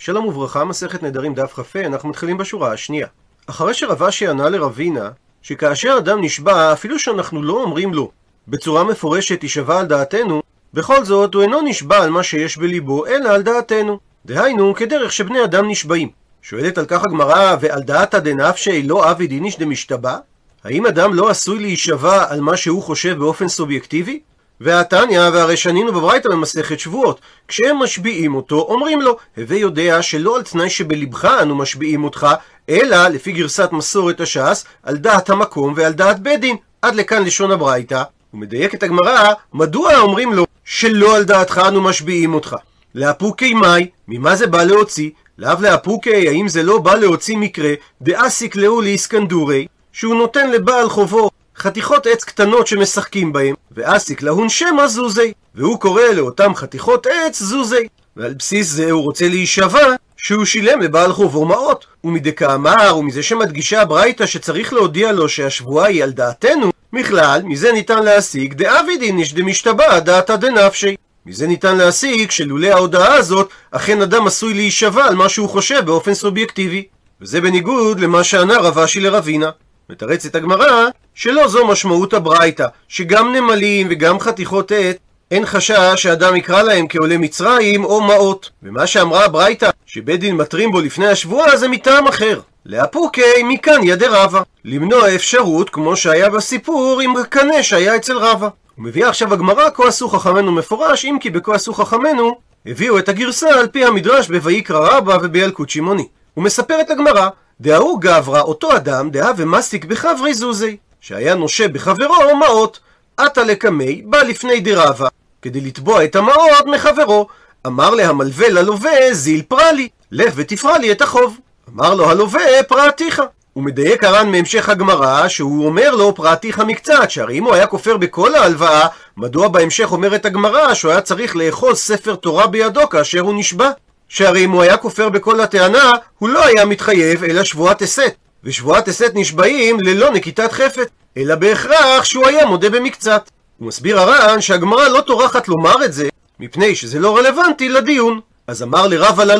שלום וברכה, מסכת נדרים דף כ"ה, אנחנו מתחילים בשורה השנייה. אחרי שרבשי ענה לרבינה, שכאשר אדם נשבע, אפילו שאנחנו לא אומרים לו בצורה מפורשת תישבע על דעתנו, בכל זאת הוא אינו נשבע על מה שיש בליבו, אלא על דעתנו. דהיינו, כדרך שבני אדם נשבעים. שואלת על כך הגמרא, ועל דעתא דנפשי לא אבי דיניש דמשתבע? האם אדם לא עשוי להישבע על מה שהוא חושב באופן סובייקטיבי? והתניא, והרי שנינו בברייתא במסכת שבועות, כשהם משביעים אותו, אומרים לו, הווה יודע שלא על תנאי שבלבך אנו משביעים אותך, אלא, לפי גרסת מסורת הש"ס, על דעת המקום ועל דעת בית דין. עד לכאן לשון הברייתא, ומדייקת הגמרא, מדוע אומרים לו שלא על דעתך אנו משביעים אותך? לאפוקי מאי, ממה זה בא להוציא? לאו לאפוקי, האם זה לא בא להוציא מקרה דאסיק לאו לאיסקנדורי, שהוא נותן לבעל חובו חתיכות עץ קטנות שמשחקים בהם, ואסיק להון שמא זוזי, והוא קורא לאותם חתיכות עץ זוזי. ועל בסיס זה הוא רוצה להישבע שהוא שילם לבעל חובו מעות. ומדקאמר, ומזה שמדגישה הברייתא שצריך להודיע לו שהשבועה היא על דעתנו, מכלל, מזה ניתן להסיק דאבי דיניש דמשתבע דעתא דנפשי. מזה ניתן להסיק שלולא ההודעה הזאת, אכן אדם עשוי להישבע על מה שהוא חושב באופן סובייקטיבי. וזה בניגוד למה שענה רב אשי לרבינה. מתרצת הגמרא שלא זו משמעות הברייתא, שגם נמלים וגם חתיכות עט אין חשש שאדם יקרא להם כעולי מצרים או מעות. ומה שאמרה הברייתא, שבית דין מתרים בו לפני השבועה, זה מטעם אחר. לאפוקי מכאן ידי רבא. למנוע אפשרות, כמו שהיה בסיפור עם קנה שהיה אצל רבא. ומביאה עכשיו הגמרא, כה עשו חכמינו מפורש, אם כי בכה עשו חכמינו, הביאו את הגרסה על פי המדרש בויקרא רבא ובילקוט שמעוני. ומספרת הגמרא, דהוא גברא, אותו אדם, דהא ומסיק בחברי זוזי, שהיה נושה בחברו מעות. עתה לקמי, בא לפני דרבה, כדי לתבוע את המעות מחברו. אמר להמלווה ללווה, זיל פרע לי, לך ותפרע לי את החוב. אמר לו הלווה, פרעתיך. הוא מדייק הר"ן מהמשך הגמרא, שהוא אומר לו פרעתיך מקצת, שהרי אם הוא היה כופר בכל ההלוואה, מדוע בהמשך אומרת הגמרא שהוא היה צריך לאחוז ספר תורה בידו כאשר הוא נשבע? שהרי אם הוא היה כופר בכל הטענה, הוא לא היה מתחייב אלא שבועת הסת. ושבועת הסת נשבעים ללא נקיטת חפת, אלא בהכרח שהוא היה מודה במקצת. הוא מסביר הר"ן שהגמרא לא טורחת לומר את זה, מפני שזה לא רלוונטי לדיון. אז אמר לרב על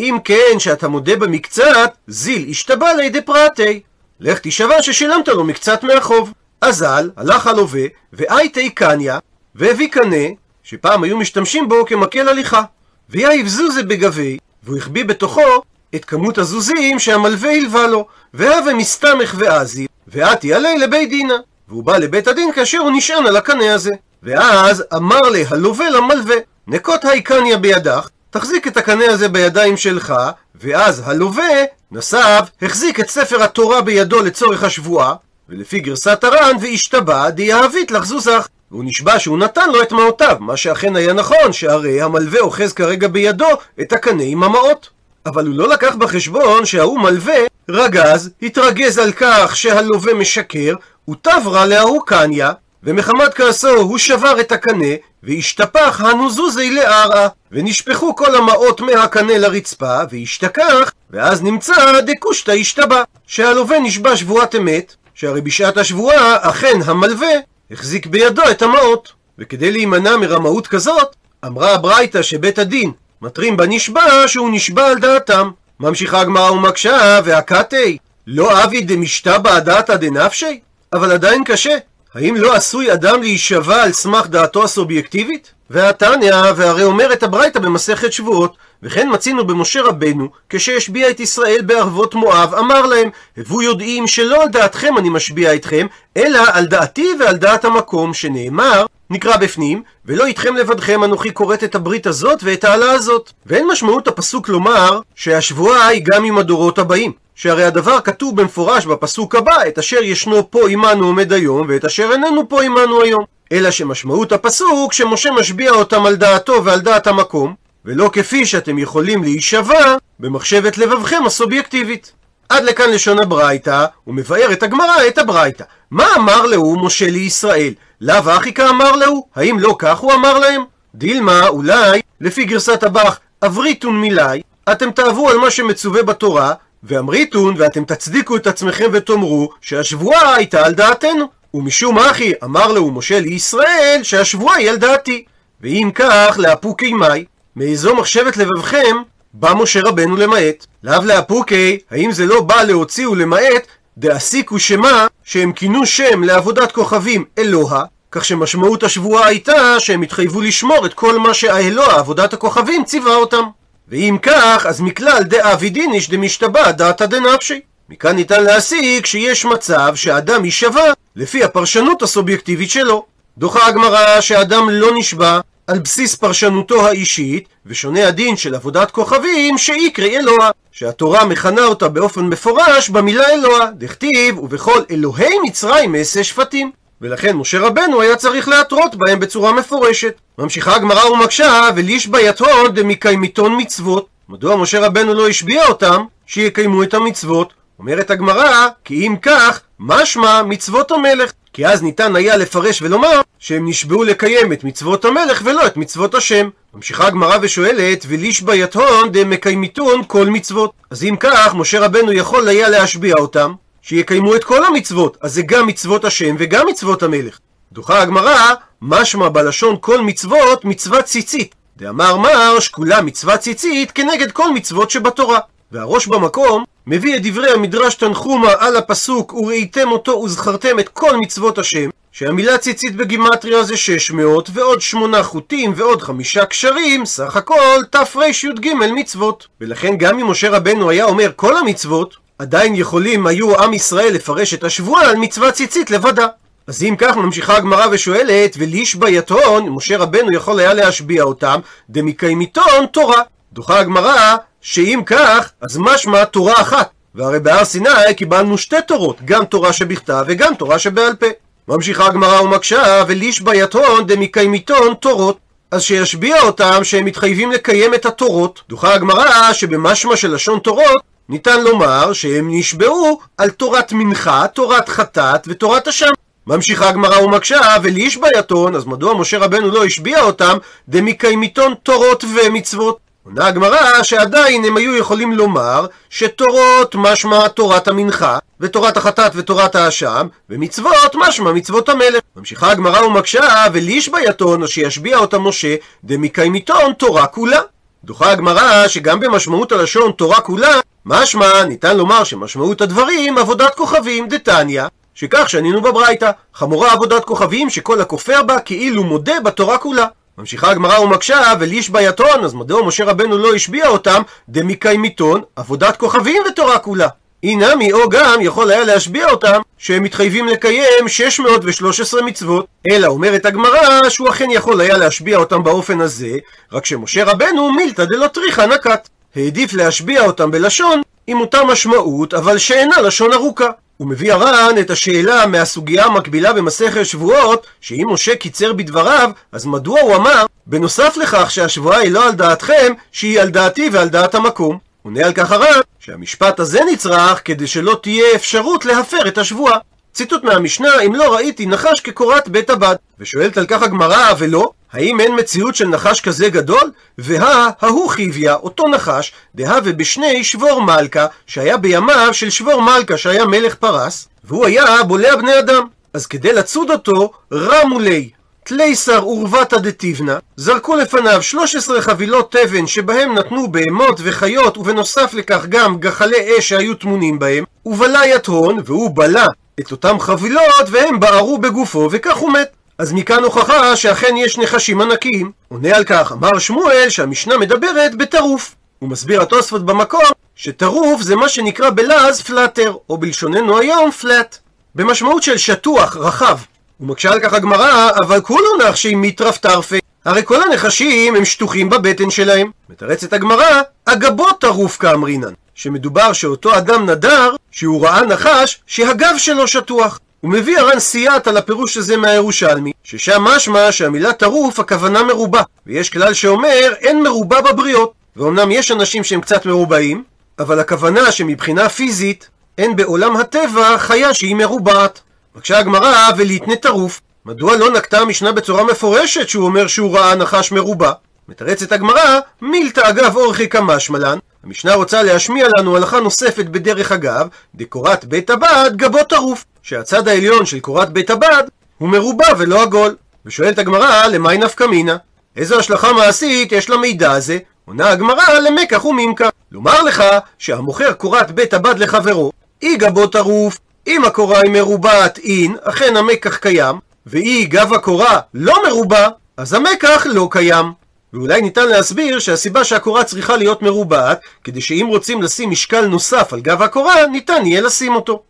אם כן שאתה מודה במקצת, זיל השתבע לידי פרעתי. לך תשבע ששילמת לו מקצת מהחוב. אזל, הלך הלווה, ואייתי קניה, והביא קנה, שפעם היו משתמשים בו כמקל הליכה. ויהיב זוזה בגבי, והוא החביא בתוכו את כמות הזוזים שהמלווה הלווה לו, והווה מסתמך ועזי, ועתי עלי לבית דינה. והוא בא לבית הדין כאשר הוא נשען על הקנה הזה. ואז אמר לה הלווה למלווה, נקות היקניה בידך, תחזיק את הקנה הזה בידיים שלך, ואז הלווה נסב, החזיק את ספר התורה בידו לצורך השבועה, ולפי גרסת הר"ן, והשתבע דיהבית לך זוזך. והוא נשבע שהוא נתן לו את מעותיו, מה שאכן היה נכון, שהרי המלווה אוחז כרגע בידו את הקנה עם המעות. אבל הוא לא לקח בחשבון שההוא מלווה רגז, התרגז על כך שהלווה משקר, ותברא להוא קניה, ומחמת כעסו הוא שבר את הקנה, והשתפך הנוזוזי לערעה, ונשפכו כל המעות מהקנה לרצפה, והשתכח, ואז נמצא דקושטא השתבע, שהלווה נשבע שבועת אמת, שהרי בשעת השבועה אכן המלווה החזיק בידו את המעות. וכדי להימנע מרמאות כזאת, אמרה הברייתא שבית הדין מתרים בנשבע שהוא נשבע על דעתם. ממשיכה הגמרא ומקשה, והקתי, לא אבי דמשתבע דעתא דנפשי? אבל עדיין קשה. האם לא עשוי אדם להישבע על סמך דעתו הסובייקטיבית? והתניא, והרי אומרת הברייתא במסכת שבועות, וכן מצינו במשה רבנו, כשהשביע את ישראל בערבות מואב, אמר להם, הבו יודעים שלא על דעתכם אני משביע אתכם, אלא על דעתי ועל דעת המקום, שנאמר, נקרא בפנים, ולא איתכם לבדכם אנוכי כורת את הברית הזאת ואת העלה הזאת. ואין משמעות הפסוק לומר שהשבועה היא גם עם הדורות הבאים. שהרי הדבר כתוב במפורש בפסוק הבא, את אשר ישנו פה עמנו עומד היום, ואת אשר איננו פה עמנו היום. אלא שמשמעות הפסוק שמשה משביע אותם על דעתו ועל דעת המקום, ולא כפי שאתם יכולים להישבע במחשבת לבבכם הסובייקטיבית. עד לכאן לשון הברייתא, ומבאר את הגמרא את הברייתא. מה אמר להו משה לישראל? לאו אחי כאמר להו? האם לא כך הוא אמר להם? דילמה, אולי, לפי גרסת הבח, אבריתון מילי, אתם תאהבו על מה שמצווה בתורה, ואמריתון, ואתם תצדיקו את עצמכם ותאמרו שהשבועה הייתה על דעתנו. ומשום אחי אמר לו משה לישראל שהשבועה היא על דעתי. ואם כך, לאפוקי מאי, מאיזו מחשבת לבבכם, בא משה רבנו למעט. לאו לאפוקי, האם זה לא בא להוציא ולמעט, דאסיקו שמא, שהם כינו שם לעבודת כוכבים אלוה, כך שמשמעות השבועה הייתה שהם התחייבו לשמור את כל מה שהאלוה, עבודת הכוכבים, ציווה אותם. ואם כך, אז מכלל דעביד איניש דמשתבע אדעתא דנפשיה. מכאן ניתן להסיק שיש מצב שאדם יישבע לפי הפרשנות הסובייקטיבית שלו. דוחה הגמרא שאדם לא נשבע על בסיס פרשנותו האישית, ושונה הדין של עבודת כוכבים שאיקרי אלוה, שהתורה מכנה אותה באופן מפורש במילה אלוה, דכתיב ובכל אלוהי מצרים אעשה שפטים. ולכן משה רבנו היה צריך להתרות בהם בצורה מפורשת. ממשיכה הגמרא ומקשה, ולישבע יתהון דמקיימיתון מצוות. מדוע משה רבנו לא השביע אותם שיקיימו את המצוות? אומרת הגמרא, כי אם כך, משמע מצוות המלך. כי אז ניתן היה לפרש ולומר שהם נשבעו לקיים את מצוות המלך ולא את מצוות השם. ממשיכה הגמרא ושואלת, ולישבע יתהון דמקיימיתון כל מצוות. אז אם כך, משה רבנו יכול היה להשביע אותם, שיקיימו את כל המצוות, אז זה גם מצוות השם וגם מצוות המלך. דוחה הגמרא, משמע בלשון כל מצוות מצוות ציצית. דאמר מר שקולה מצוות ציצית כנגד כל מצוות שבתורה. והראש במקום מביא את דברי המדרש תנחומה על הפסוק וראיתם אותו וזכרתם את כל מצוות השם שהמילה ציצית בגימטריה זה 600 ועוד שמונה חוטים ועוד חמישה קשרים סך הכל תרי"ג מצוות. ולכן גם אם משה רבנו היה אומר כל המצוות עדיין יכולים היו עם ישראל לפרש את השבועה על מצוות ציצית לבדה. אז אם כך ממשיכה הגמרא ושואלת ולישבע יתון משה רבנו יכול היה להשביע אותם דמקיימיתון תורה דוחה הגמרא שאם כך, אז משמע תורה אחת. והרי בהר סיני קיבלנו שתי תורות, גם תורה שבכתב וגם תורה שבעל פה. ממשיכה הגמרא ומקשה, ולישבע יתון דמקיימיתון תורות. אז שישביע אותם שהם מתחייבים לקיים את התורות. דוחה הגמרא שבמשמע של לשון תורות ניתן לומר שהם נשבעו על תורת מנחה, תורת חטאת ותורת אשם. ממשיכה הגמרא ומקשה, ולישבע יתון, אז מדוע משה רבנו לא השביע אותם דמקיימיתון תורות ומצוות? עונה הגמרא שעדיין הם היו יכולים לומר שתורות משמע תורת המנחה, ותורת החטאת ותורת האשם, ומצוות משמע מצוות המלך. ממשיכה הגמרא ומקשה, ולישבע יתון, או שישביע אותה משה, דמקיימיתון תורה כולה. דוחה הגמרא שגם במשמעות הלשון תורה כולה, משמע ניתן לומר שמשמעות הדברים עבודת כוכבים דתניא, שכך שנינו בברייתא, חמורה עבודת כוכבים שכל הכופר בה כאילו מודה בתורה כולה. ממשיכה הגמרא ומקשה, ולישבע יתון, אז מדוע משה רבנו לא השביע אותם, דמקיימיתון, עבודת כוכבים ותורה כולה. אינמי או גם יכול היה להשביע אותם שהם מתחייבים לקיים 613 מצוות. אלא אומרת הגמרא שהוא אכן יכול היה להשביע אותם באופן הזה רק שמשה רבנו מילתא דלא טריחא נקט. העדיף להשביע אותם בלשון עם אותה משמעות אבל שאינה לשון ארוכה הוא מביא הר"ן את השאלה מהסוגיה המקבילה במסכת שבועות, שאם משה קיצר בדבריו, אז מדוע הוא אמר, בנוסף לכך שהשבועה היא לא על דעתכם, שהיא על דעתי ועל דעת המקום. עונה על כך הר"ן, שהמשפט הזה נצרך כדי שלא תהיה אפשרות להפר את השבועה. ציטוט מהמשנה, אם לא ראיתי נחש כקורת בית הבד. ושואלת על כך הגמרא, ולא? האם אין מציאות של נחש כזה גדול? והא, ההוא חיביה, אותו נחש, דהא ובשני שבור מלכה, שהיה בימיו של שבור מלכה, שהיה מלך פרס, והוא היה בולע בני אדם. אז כדי לצוד אותו, רמו לי. תליסר עורבתא דתיבנה, זרקו לפניו 13 חבילות תבן שבהם נתנו בהמות וחיות ובנוסף לכך גם גחלי אש שהיו טמונים בהם, ובלע יתהון, והוא בלע את אותם חבילות והם בערו בגופו וכך הוא מת. אז מכאן הוכחה שאכן יש נחשים ענקיים. עונה על כך, אמר שמואל שהמשנה מדברת בטרוף. הוא מסביר התוספות במקום שטרוף זה מה שנקרא בלעז פלאטר, או בלשוננו היום פלאט. במשמעות של שטוח, רחב. ומקשה על כך הגמרא, אבל כולו נחשים מיטרף טרפה. הרי כל הנחשים הם שטוחים בבטן שלהם. מתרצת הגמרא, הגבות טרוף כאמרינן. שמדובר שאותו אדם נדר שהוא ראה נחש שהגב שלו שטוח. הוא מביא הר"ן סייעת על הפירוש הזה מהירושלמי, ששם משמע שהמילה טרוף הכוונה מרובה, ויש כלל שאומר אין מרובה בבריות, ואומנם יש אנשים שהם קצת מרובעים, אבל הכוונה שמבחינה פיזית אין בעולם הטבע חיה שהיא מרובעת. בבקשה הגמרא ולהתנה טרוף, מדוע לא נקטה המשנה בצורה מפורשת שהוא אומר שהוא ראה נחש מרובע? מתרצת הגמרא, מילתא אגב אורכי כמשמלן, המשנה רוצה להשמיע לנו הלכה נוספת בדרך אגב, דקורת בית הבד גבו טרוף, שהצד העליון של קורת בית הבד הוא מרובע ולא עגול. ושואלת הגמרא, למאי נפקא מינה? איזו השלכה מעשית יש למידע הזה? עונה הגמרא למקח ומימקה. לומר לך שהמוכר קורת בית הבד לחברו, איגה בו טרוף, אם הקורה היא מרובעת אין, אכן המקח קיים, ואי גב הקורה לא מרובע, אז המקח לא קיים. ואולי ניתן להסביר שהסיבה שהקורה צריכה להיות מרובעת, כדי שאם רוצים לשים משקל נוסף על גב הקורה, ניתן יהיה לשים אותו.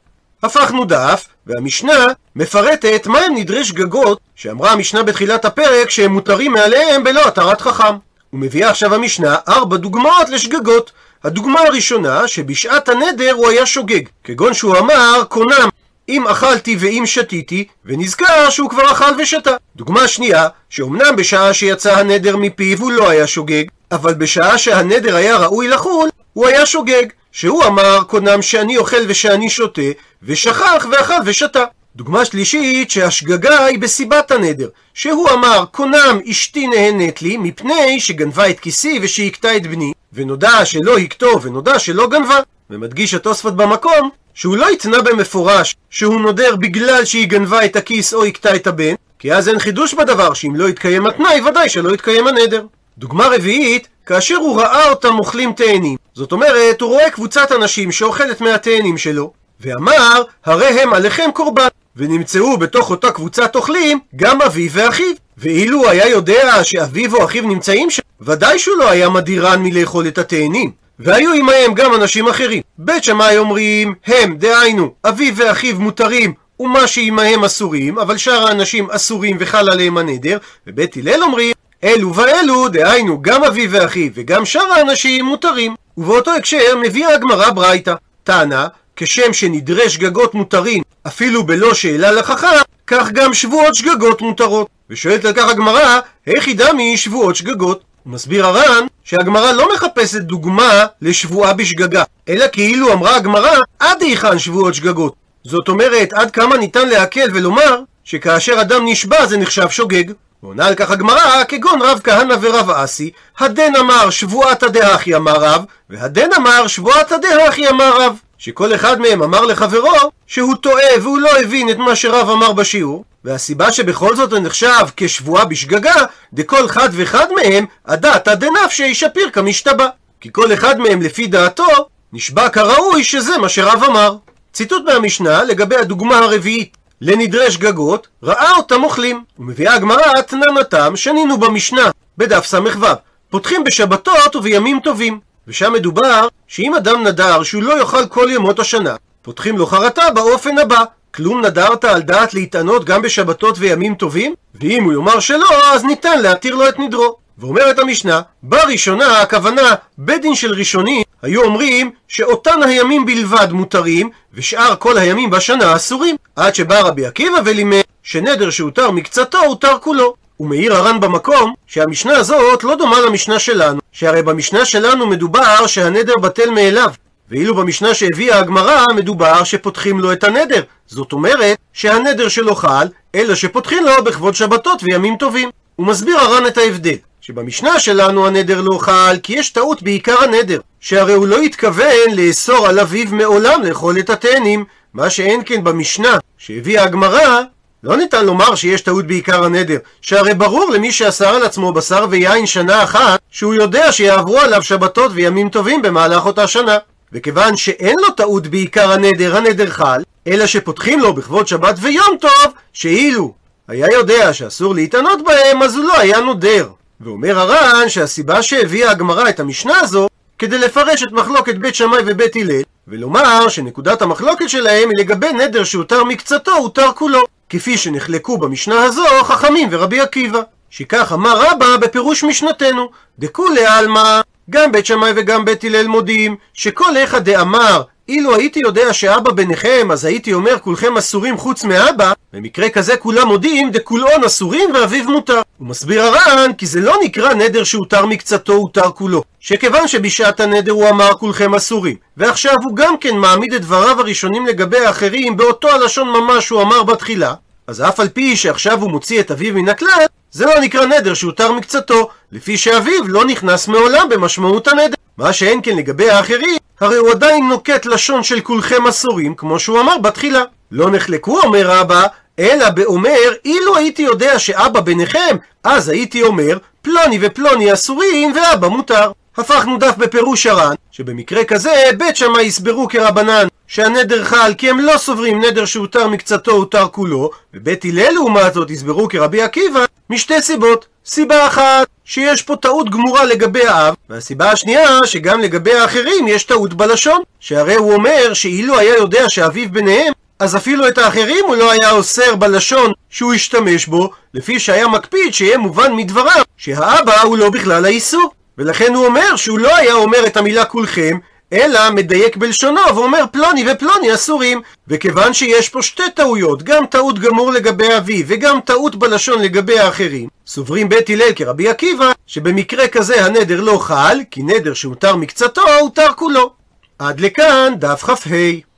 הפכנו דף, והמשנה מפרטת מהם נדרי שגגות שאמרה המשנה בתחילת הפרק שהם מותרים מעליהם בלא התרת חכם. ומביאה עכשיו המשנה ארבע דוגמאות לשגגות. הדוגמה הראשונה, שבשעת הנדר הוא היה שוגג, כגון שהוא אמר, קונם, אם אכלתי ואם שתיתי, ונזכר שהוא כבר אכל ושתה. דוגמה שנייה, שאומנם בשעה שיצא הנדר מפיו הוא לא היה שוגג, אבל בשעה שהנדר היה ראוי לחול, הוא היה שוגג. שהוא אמר קונם שאני אוכל ושאני שותה, ושכח ואכל ושתה. דוגמה שלישית שהשגגה היא בסיבת הנדר, שהוא אמר קונם אשתי נהנית לי מפני שגנבה את כיסי ושהכתה את בני, ונודע שלא הכתו ונודע שלא גנבה. ומדגיש התוספות במקום שהוא לא התנה במפורש שהוא נודר בגלל שהיא גנבה את הכיס או הכתה את הבן, כי אז אין חידוש בדבר שאם לא יתקיים התנאי ודאי שלא יתקיים הנדר. דוגמה רביעית, כאשר הוא ראה אותם אוכלים תאנים. זאת אומרת, הוא רואה קבוצת אנשים שאוכלת מהתאנים שלו, ואמר, הרי הם עליכם קורבן. ונמצאו בתוך אותה קבוצת אוכלים גם אביו ואחיו. ואילו היה יודע שאביו או אחיו נמצאים שם, ודאי שהוא לא היה מדירן מלאכול את התאנים. והיו עמהם גם אנשים אחרים. בית שמאי אומרים, הם, דהיינו, אביו ואחיו מותרים ומה שעמהם אסורים, אבל שאר האנשים אסורים וחל עליהם הנדר, ובית הלל אומרים, אלו ואלו, דהיינו גם אביו ואחיו וגם שאר האנשים מותרים. ובאותו הקשר מביאה הגמרא ברייתא. טענה, כשם שנדרי שגגות מותרים אפילו בלא שאלה לחכם, כך גם שבועות שגגות מותרות. ושואלת על כך הגמרא, איך ידע מי שבועות שגגות? מסביר הר"ן שהגמרא לא מחפשת דוגמה לשבועה בשגגה, אלא כאילו אמרה הגמרא עד היכן שבועות שגגות. זאת אומרת, עד כמה ניתן להקל ולומר שכאשר אדם נשבע זה נחשב שוגג. ועונה על כך הגמרא, כגון רב כהנא ורב אסי, הדן אמר שבועתא דהכי אמר רב, והדן אמר שבועתא דהכי אמר רב. שכל אחד מהם אמר לחברו שהוא טועה והוא לא הבין את מה שרב אמר בשיעור, והסיבה שבכל זאת הוא נחשב כשבועה בשגגה, דכל חד וחד מהם, הדעתא דנפשי שפיר כמשתבע. כי כל אחד מהם לפי דעתו, נשבע כראוי שזה מה שרב אמר. ציטוט מהמשנה לגבי הדוגמה הרביעית לנדרי שגגות, ראה אותם אוכלים. ומביאה הגמרא תננתם שנינו במשנה, בדף ס"ו. פותחים בשבתות ובימים טובים. ושם מדובר שאם אדם נדר שהוא לא יאכל כל ימות השנה, פותחים לו חרטה באופן הבא. כלום נדרת על דעת להתענות גם בשבתות וימים טובים? ואם הוא יאמר שלא, אז ניתן להתיר לו את נדרו. ואומרת המשנה, בראשונה הכוונה בית דין של ראשונים היו אומרים שאותן הימים בלבד מותרים ושאר כל הימים בשנה אסורים עד שבא רבי עקיבא ולימד שנדר שהותר מקצתו הותר כולו ומעיר הר"ן במקום שהמשנה הזאת לא דומה למשנה שלנו שהרי במשנה שלנו מדובר שהנדר בטל מאליו ואילו במשנה שהביאה הגמרא מדובר שפותחים לו את הנדר. זאת אומרת שהנדר שלו חל אלא שפותחים לו בכבוד שבתות וימים טובים. הוא מסביר הר"ן את ההבדל שבמשנה שלנו הנדר לא חל כי יש טעות בעיקר הנדר שהרי הוא לא התכוון לאסור על אביו מעולם לאכול את התאנים. מה שאין כן במשנה שהביאה הגמרא לא ניתן לומר שיש טעות בעיקר הנדר, שהרי ברור למי שאסר על עצמו בשר ויין שנה אחת, שהוא יודע שיעברו עליו שבתות וימים טובים במהלך אותה שנה. וכיוון שאין לו טעות בעיקר הנדר, הנדר חל, אלא שפותחים לו בכבוד שבת ויום טוב, שאילו היה יודע שאסור להתענות בהם, אז הוא לא היה נודר. ואומר הר"ן שהסיבה שהביאה הגמרא את המשנה הזו, כדי לפרש את מחלוקת בית שמאי ובית הלל, ולומר שנקודת המחלוקת שלהם היא לגבי נדר שהותר מקצתו, הותר כולו. כפי שנחלקו במשנה הזו חכמים ורבי עקיבא. שכך אמר רבא בפירוש משנתנו, דכולי עלמא, גם בית שמאי וגם בית הלל מודים, שכל אחד דאמר אילו הייתי יודע שאבא ביניכם, אז הייתי אומר כולכם אסורים חוץ מאבא, במקרה כזה כולם מודים דכולאון אסורים ואביו מותר. הוא מסביר הר"ן כי זה לא נקרא נדר שהותר מקצתו הותר כולו, שכיוון שבשעת הנדר הוא אמר כולכם אסורים, ועכשיו הוא גם כן מעמיד את דבריו הראשונים לגבי האחרים באותו הלשון ממש שהוא אמר בתחילה, אז אף על פי שעכשיו הוא מוציא את אביו מן הכלל, זה לא נקרא נדר שהותר מקצתו, לפי שאביו לא נכנס מעולם במשמעות הנדר. מה שאין כן לגבי האחרים, הרי הוא עדיין נוקט לשון של כולכם אסורים, כמו שהוא אמר בתחילה. לא נחלקו, אומר אבא, אלא באומר, אילו הייתי יודע שאבא ביניכם, אז הייתי אומר, פלוני ופלוני אסורים ואבא מותר. הפכנו דף בפירוש הר"ן, שבמקרה כזה בית שמאי יסברו כרבנן, שהנדר חל כי הם לא סוברים נדר שהותר מקצתו הותר כולו, ובית הלל לעומת זאת יסברו כרבי עקיבא, משתי סיבות. סיבה אחת, שיש פה טעות גמורה לגבי האב, והסיבה השנייה, שגם לגבי האחרים יש טעות בלשון, שהרי הוא אומר שאילו היה יודע שאביו ביניהם, אז אפילו את האחרים הוא לא היה אוסר בלשון שהוא השתמש בו, לפי שהיה מקפיד שיהיה מובן מדבריו שהאבא הוא לא בכלל האיסור. ולכן הוא אומר שהוא לא היה אומר את המילה כולכם, אלא מדייק בלשונו ואומר פלוני ופלוני אסורים. וכיוון שיש פה שתי טעויות, גם טעות גמור לגבי אביו וגם טעות בלשון לגבי האחרים, סוברים בית הלל כרבי עקיבא, שבמקרה כזה הנדר לא חל, כי נדר שהותר מקצתו הותר כולו. עד לכאן דף כ"ה.